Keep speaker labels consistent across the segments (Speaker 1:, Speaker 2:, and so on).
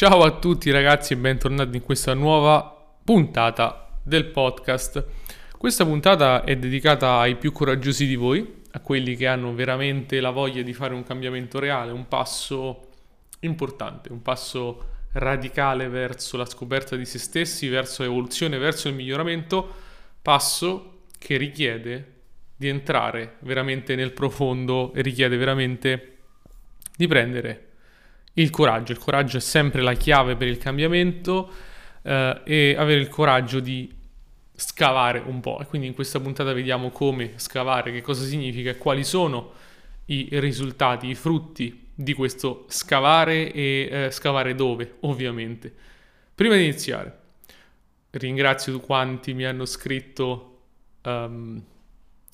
Speaker 1: Ciao a tutti ragazzi e bentornati in questa nuova puntata del podcast. Questa puntata è dedicata ai più coraggiosi di voi, a quelli che hanno veramente la voglia di fare un cambiamento reale, un passo importante, un passo radicale verso la scoperta di se stessi, verso l'evoluzione, verso il miglioramento, passo che richiede di entrare veramente nel profondo e richiede veramente di prendere il coraggio. Il coraggio è sempre la chiave per il cambiamento eh, e avere il coraggio di scavare un po'. E quindi in questa puntata vediamo come scavare, che cosa significa e quali sono i risultati, i frutti di questo scavare e eh, scavare dove, ovviamente. Prima di iniziare, ringrazio quanti mi hanno scritto um,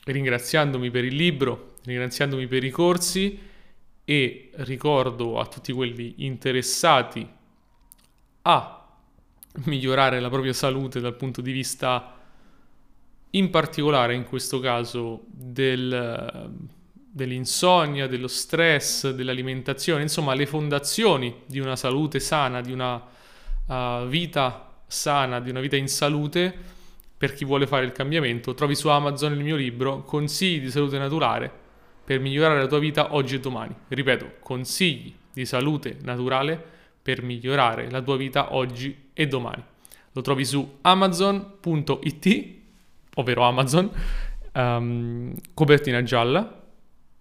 Speaker 1: ringraziandomi per il libro, ringraziandomi per i corsi e ricordo a tutti quelli interessati a migliorare la propria salute dal punto di vista in particolare in questo caso del, dell'insonnia, dello stress, dell'alimentazione, insomma le fondazioni di una salute sana, di una uh, vita sana, di una vita in salute per chi vuole fare il cambiamento. Trovi su Amazon il mio libro Consigli di salute naturale per migliorare la tua vita oggi e domani. Ripeto, consigli di salute naturale per migliorare la tua vita oggi e domani. Lo trovi su amazon.it, ovvero Amazon, um, copertina gialla,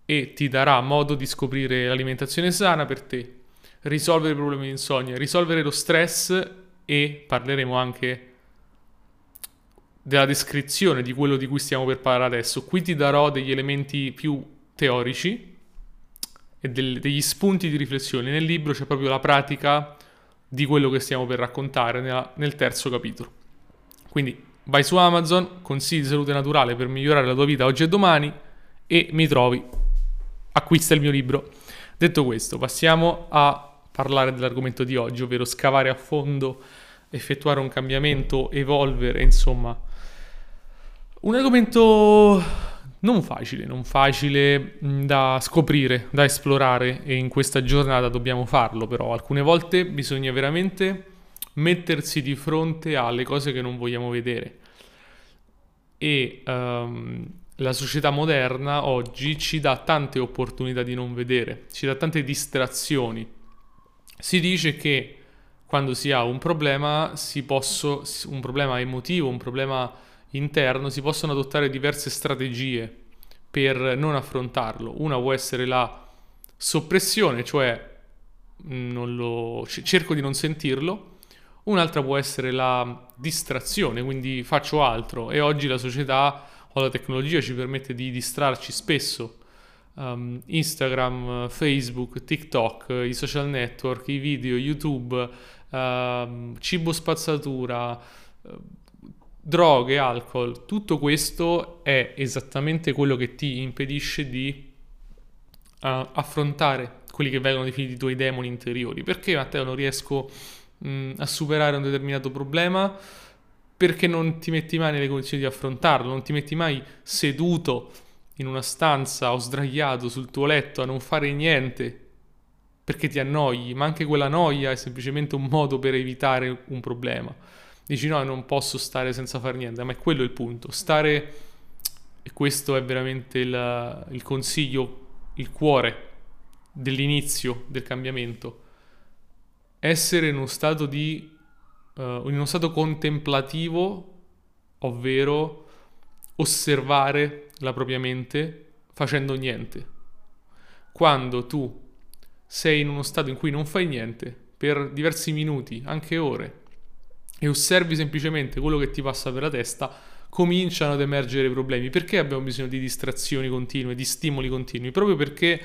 Speaker 1: e ti darà modo di scoprire l'alimentazione sana per te, risolvere i problemi di insonnia, risolvere lo stress e parleremo anche della descrizione di quello di cui stiamo per parlare adesso. Qui ti darò degli elementi più teorici e del, degli spunti di riflessione. Nel libro c'è proprio la pratica di quello che stiamo per raccontare nella, nel terzo capitolo. Quindi vai su Amazon, consigli di salute naturale per migliorare la tua vita oggi e domani e mi trovi. Acquista il mio libro. Detto questo, passiamo a parlare dell'argomento di oggi, ovvero scavare a fondo, effettuare un cambiamento, evolvere, insomma. Un argomento non facile, non facile da scoprire, da esplorare e in questa giornata dobbiamo farlo però. Alcune volte bisogna veramente mettersi di fronte alle cose che non vogliamo vedere. E um, la società moderna oggi ci dà tante opportunità di non vedere, ci dà tante distrazioni. Si dice che quando si ha un problema, si posso, un problema emotivo, un problema interno si possono adottare diverse strategie per non affrontarlo. Una può essere la soppressione, cioè lo, cerco di non sentirlo. Un'altra può essere la distrazione, quindi faccio altro e oggi la società o la tecnologia ci permette di distrarci spesso. Um, Instagram, Facebook, TikTok, i social network, i video, YouTube, uh, cibo spazzatura, uh, droghe, alcol, tutto questo è esattamente quello che ti impedisce di uh, affrontare quelli che vengono definiti i tuoi demoni interiori. Perché Matteo non riesco mh, mm, a superare un determinato problema? Perché non ti metti mai nelle condizioni di affrontarlo, non ti metti mai seduto in una stanza o sdraiato sul tuo letto a non fare niente perché ti annoi, ma anche quella noia è semplicemente un modo per evitare un problema dici no, non posso stare senza fare niente, ma è quello il punto, stare, e questo è veramente il, il consiglio, il cuore dell'inizio del cambiamento, essere in uno stato di, uh, in uno stato contemplativo, ovvero osservare la propria mente facendo niente. Quando tu sei in uno stato in cui non fai niente per diversi minuti, anche ore, e osservi semplicemente quello che ti passa per la testa, cominciano ad emergere problemi. Perché abbiamo bisogno di distrazioni continue, di stimoli continui? Proprio perché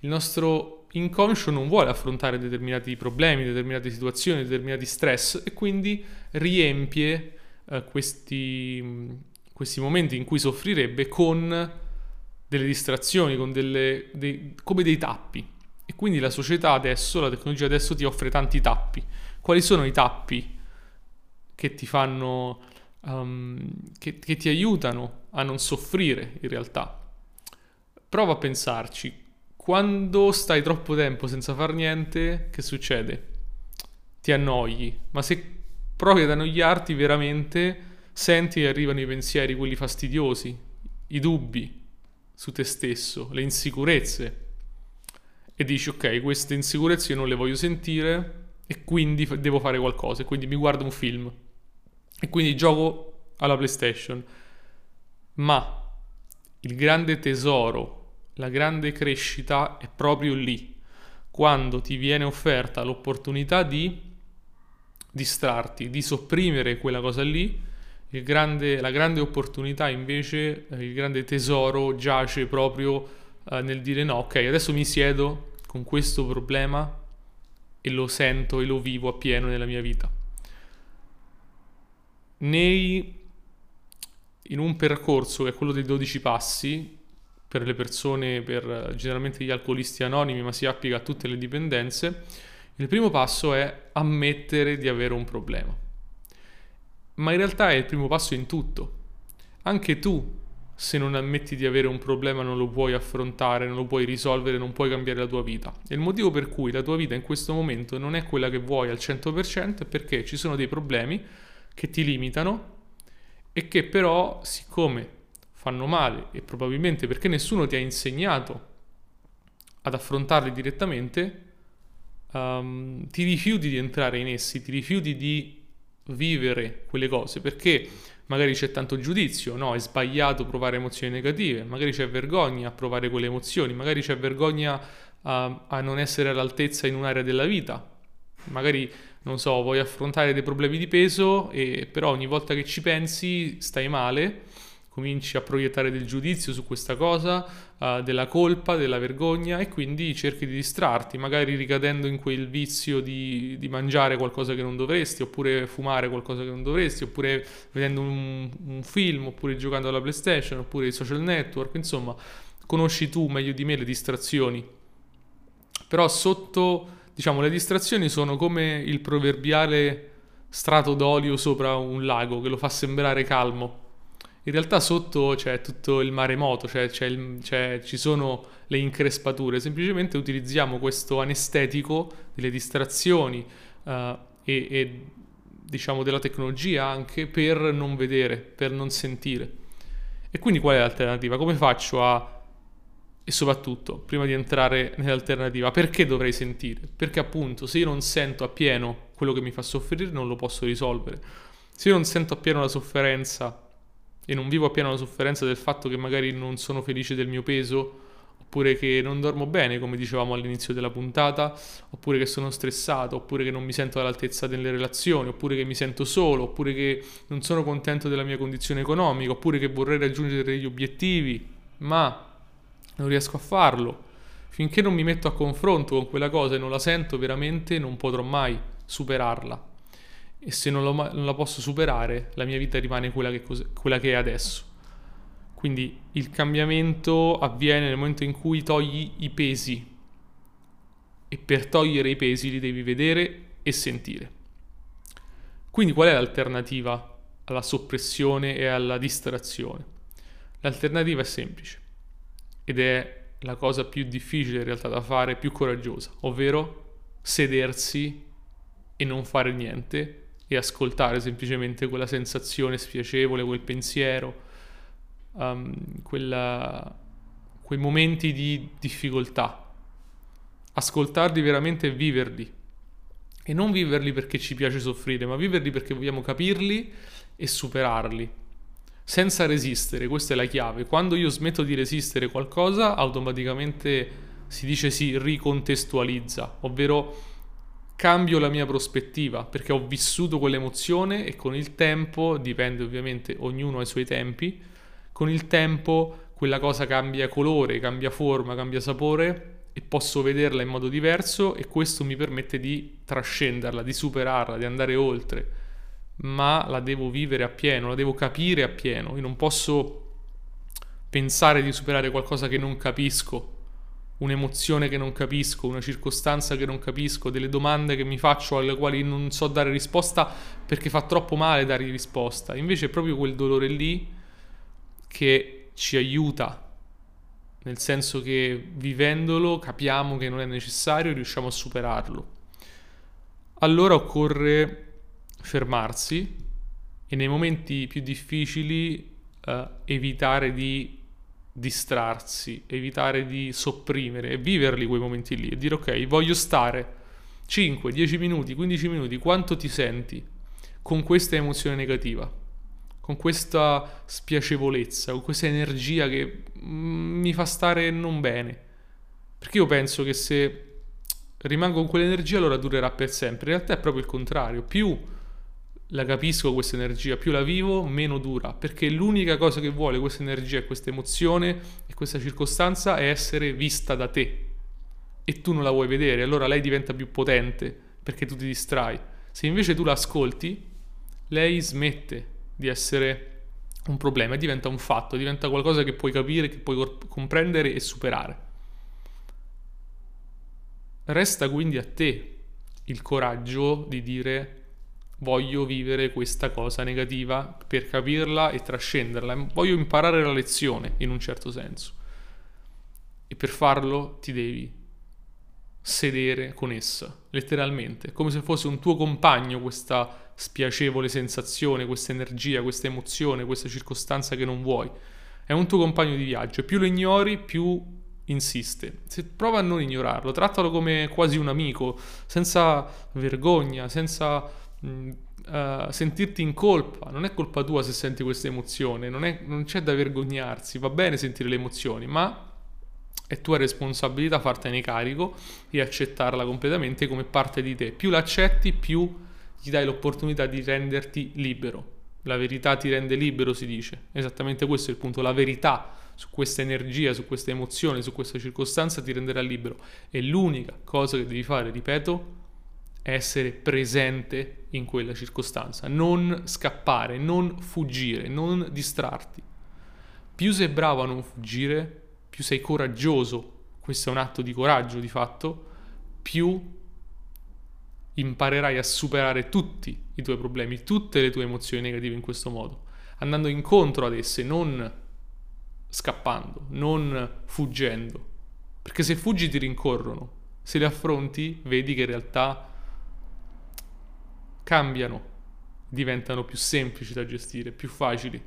Speaker 1: il nostro inconscio non vuole affrontare determinati problemi, determinate situazioni, determinati stress e quindi riempie eh, questi, questi, momenti in cui soffrirebbe con delle distrazioni, con delle, dei, come dei tappi. E quindi la società adesso, la tecnologia adesso ti offre tanti tappi. Quali sono i tappi? Che ti fanno, um, che, che ti aiutano a non soffrire in realtà. Prova a pensarci, quando stai troppo tempo senza far niente, che succede? ti annoi, ma se provi ad annoiarti veramente, senti che arrivano i pensieri, quelli fastidiosi, i dubbi su te stesso, le insicurezze. E dici, ok, queste insicurezze io non le voglio sentire e quindi devo fare qualcosa. E quindi mi guardo un film. E quindi gioco alla PlayStation. Ma il grande tesoro, la grande crescita è proprio lì, quando ti viene offerta l'opportunità di distrarti, di sopprimere quella cosa lì, grande, la grande opportunità invece, eh, il grande tesoro giace proprio eh, nel dire no, ok, adesso mi siedo con questo problema e lo sento e lo vivo appieno nella mia vita. Nei, in un percorso che è quello dei 12 passi, per le persone, per generalmente gli alcolisti anonimi, ma si applica a tutte le dipendenze, il primo passo è ammettere di avere un problema. Ma in realtà è il primo passo in tutto. Anche tu, se non ammetti di avere un problema, non lo puoi affrontare, non lo puoi risolvere, non puoi cambiare la tua vita. E il motivo per cui la tua vita in questo momento non è quella che vuoi al 100% è perché ci sono dei problemi che ti limitano e che però, siccome fanno male e probabilmente perché nessuno ti ha insegnato ad affrontarli direttamente, um, ti rifiuti di entrare in essi, ti rifiuti di vivere quelle cose perché magari c'è tanto giudizio, no, è sbagliato provare emozioni negative, magari c'è vergogna a provare quelle emozioni, magari c'è vergogna a, a non essere all'altezza in un'area della vita, magari non so, vuoi affrontare dei problemi di peso e però ogni volta che ci pensi stai male cominci a proiettare del giudizio su questa cosa, uh, della colpa, della vergogna e quindi cerchi di distrarti, magari ricadendo in quel vizio di, di, mangiare qualcosa che non dovresti, oppure fumare qualcosa che non dovresti, oppure vedendo un, un film, oppure giocando alla PlayStation, oppure i social network, insomma, conosci tu meglio di me le distrazioni. Però sotto, diciamo, le distrazioni sono come il proverbiale strato d'olio sopra un lago che lo fa sembrare calmo in realtà sotto c'è tutto il maremoto, cioè c'è il, c'è, ci sono le increspature, semplicemente utilizziamo questo anestetico delle distrazioni uh, e, e diciamo della tecnologia anche per non vedere, per non sentire. E quindi qual è l'alternativa? Come faccio a... E soprattutto, prima di entrare nell'alternativa, perché dovrei sentire? Perché appunto se io non sento appieno quello che mi fa soffrire non lo posso risolvere. Se io non sento appieno la sofferenza e non vivo appieno la sofferenza del fatto che magari non sono felice del mio peso, oppure che non dormo bene, come dicevamo all'inizio della puntata, oppure che sono stressato, oppure che non mi sento all'altezza delle relazioni, oppure che mi sento solo, oppure che non sono contento della mia condizione economica, oppure che vorrei raggiungere degli obiettivi, ma non riesco a farlo. Finché non mi metto a confronto con quella cosa e non la sento veramente, non potrò mai superarla e se non, lo, non, la posso superare la mia vita rimane quella che, quella che è adesso. Quindi il cambiamento avviene nel momento in cui togli i pesi e per togliere i pesi li devi vedere e sentire. Quindi qual è l'alternativa alla soppressione e alla distrazione? L'alternativa è semplice ed è la cosa più difficile in realtà da fare, più coraggiosa, ovvero sedersi e non fare niente e ascoltare semplicemente quella sensazione spiacevole, quel pensiero, um, quella, quei momenti di difficoltà. Ascoltarli veramente e viverli. E non viverli perché ci piace soffrire, ma viverli perché vogliamo capirli e superarli. Senza resistere, questa è la chiave. Quando io smetto di resistere qualcosa, automaticamente si dice si ricontestualizza, ovvero cambio la mia prospettiva perché ho vissuto quell'emozione e con il tempo, dipende ovviamente, ognuno ha i suoi tempi, con il tempo quella cosa cambia colore, cambia forma, cambia sapore e posso vederla in modo diverso e questo mi permette di trascenderla, di superarla, di andare oltre, ma la devo vivere appieno, la devo capire appieno, io non posso pensare di superare qualcosa che non capisco un'emozione che non capisco, una circostanza che non capisco, delle domande che mi faccio alle quali non so dare risposta perché fa troppo male dare risposta. Invece è proprio quel dolore lì che ci aiuta, nel senso che vivendolo capiamo che non è necessario e riusciamo a superarlo. allora occorre fermarsi e nei momenti più difficili eh, evitare di distrarsi, evitare di sopprimere e viverli quei momenti lì e dire ok, voglio stare 5, 10 minuti, 15 minuti, quanto ti senti con questa emozione negativa, con questa spiacevolezza, con questa energia che mm, mi fa stare non bene. Perché io penso che se rimango con quell'energia allora durerà per sempre. In realtà è proprio il contrario, più la capisco questa energia, più la vivo, meno dura, perché l'unica cosa che vuole questa energia, questa emozione e questa circostanza è essere vista da te e tu non la vuoi vedere, allora lei diventa più potente perché tu ti distrai. Se invece tu la ascolti, lei smette di essere un problema e diventa un fatto, diventa qualcosa che puoi capire, che puoi comprendere e superare. Resta quindi a te il coraggio di dire voglio vivere questa cosa negativa per capirla e trascenderla, voglio imparare la lezione in un certo senso. E per farlo ti devi sedere con essa, letteralmente, come se fosse un tuo compagno questa spiacevole sensazione, questa energia, questa emozione, questa circostanza che non vuoi. È un tuo compagno di viaggio più lo ignori, più insiste. Se prova a non ignorarlo, trattalo come quasi un amico, senza vergogna, senza uh, sentirti in colpa. Non è colpa tua se senti questa emozione, non, è, non c'è da vergognarsi, va bene sentire le emozioni, ma è tua responsabilità fartene carico e accettarla completamente come parte di te. Più l'accetti, più gli dai l'opportunità di renderti libero. La verità ti rende libero, si dice. Esattamente questo è il punto. La verità su questa energia, su questa emozione, su questa circostanza ti renderà libero. E l'unica cosa che devi fare, ripeto, essere presente in quella circostanza. Non scappare, non fuggire, non distrarti. Più sei bravo a non fuggire, più sei coraggioso, questo è un atto di coraggio di fatto, più imparerai a superare tutti i tuoi problemi, tutte le tue emozioni negative in questo modo, andando incontro ad esse, non scappando, non fuggendo. Perché se fuggi ti rincorrono, se le affronti vedi che in realtà cambiano, diventano più semplici da gestire, più facili.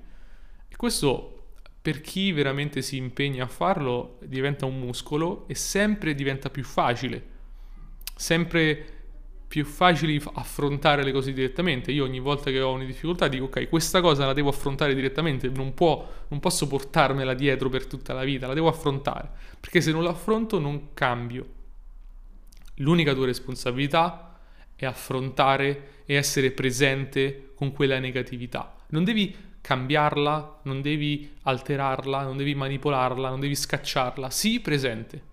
Speaker 1: E questo per chi veramente si impegna a farlo diventa un muscolo e sempre diventa più facile, sempre più facile affrontare le cose direttamente. Io ogni volta che ho una difficoltà dico ok, questa cosa la devo affrontare direttamente, non, può, non posso portarmela dietro per tutta la vita, la devo affrontare, perché se non l'affronto non cambio. L'unica tua responsabilità è affrontare e essere presente con quella negatività. Non devi cambiarla, non devi alterarla, non devi manipolarla, non devi scacciarla. Sii presente.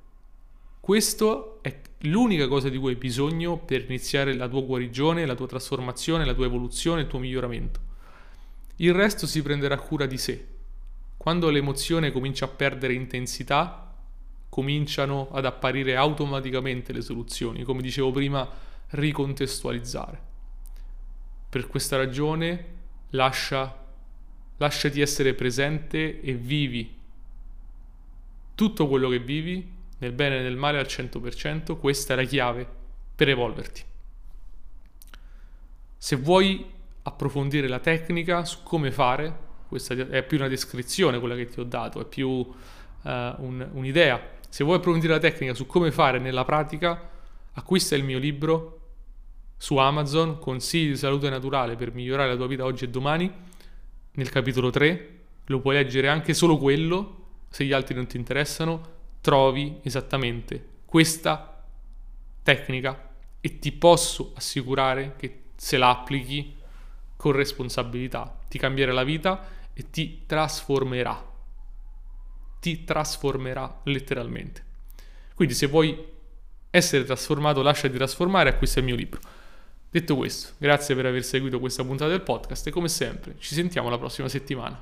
Speaker 1: Questo è l'unica cosa di cui hai bisogno per iniziare la tua guarigione, la tua trasformazione, la tua evoluzione, il tuo miglioramento. Il resto si prenderà cura di sé. Quando l'emozione comincia a perdere intensità, cominciano ad apparire automaticamente le soluzioni, come dicevo prima, ricontestualizzare. Per questa ragione lascia lasciati essere presente e vivi tutto quello che vivi, nel bene e nel male al 100%, questa è la chiave per evolverti. Se vuoi approfondire la tecnica su come fare, questa è più una descrizione quella che ti ho dato, è più uh, un, un'idea. Se vuoi approfondire la tecnica su come fare nella pratica, acquista il mio libro su Amazon, Consigli di salute naturale per migliorare la tua vita oggi e domani nel capitolo 3, lo puoi leggere anche solo quello, se gli altri non ti interessano, trovi esattamente questa tecnica e ti posso assicurare che se la applichi con responsabilità ti cambierà la vita e ti trasformerà. Ti trasformerà letteralmente. Quindi se vuoi essere trasformato, lasciati trasformare, acquista il mio libro. Detto questo, grazie per aver seguito questa puntata del podcast e come sempre ci sentiamo la prossima settimana.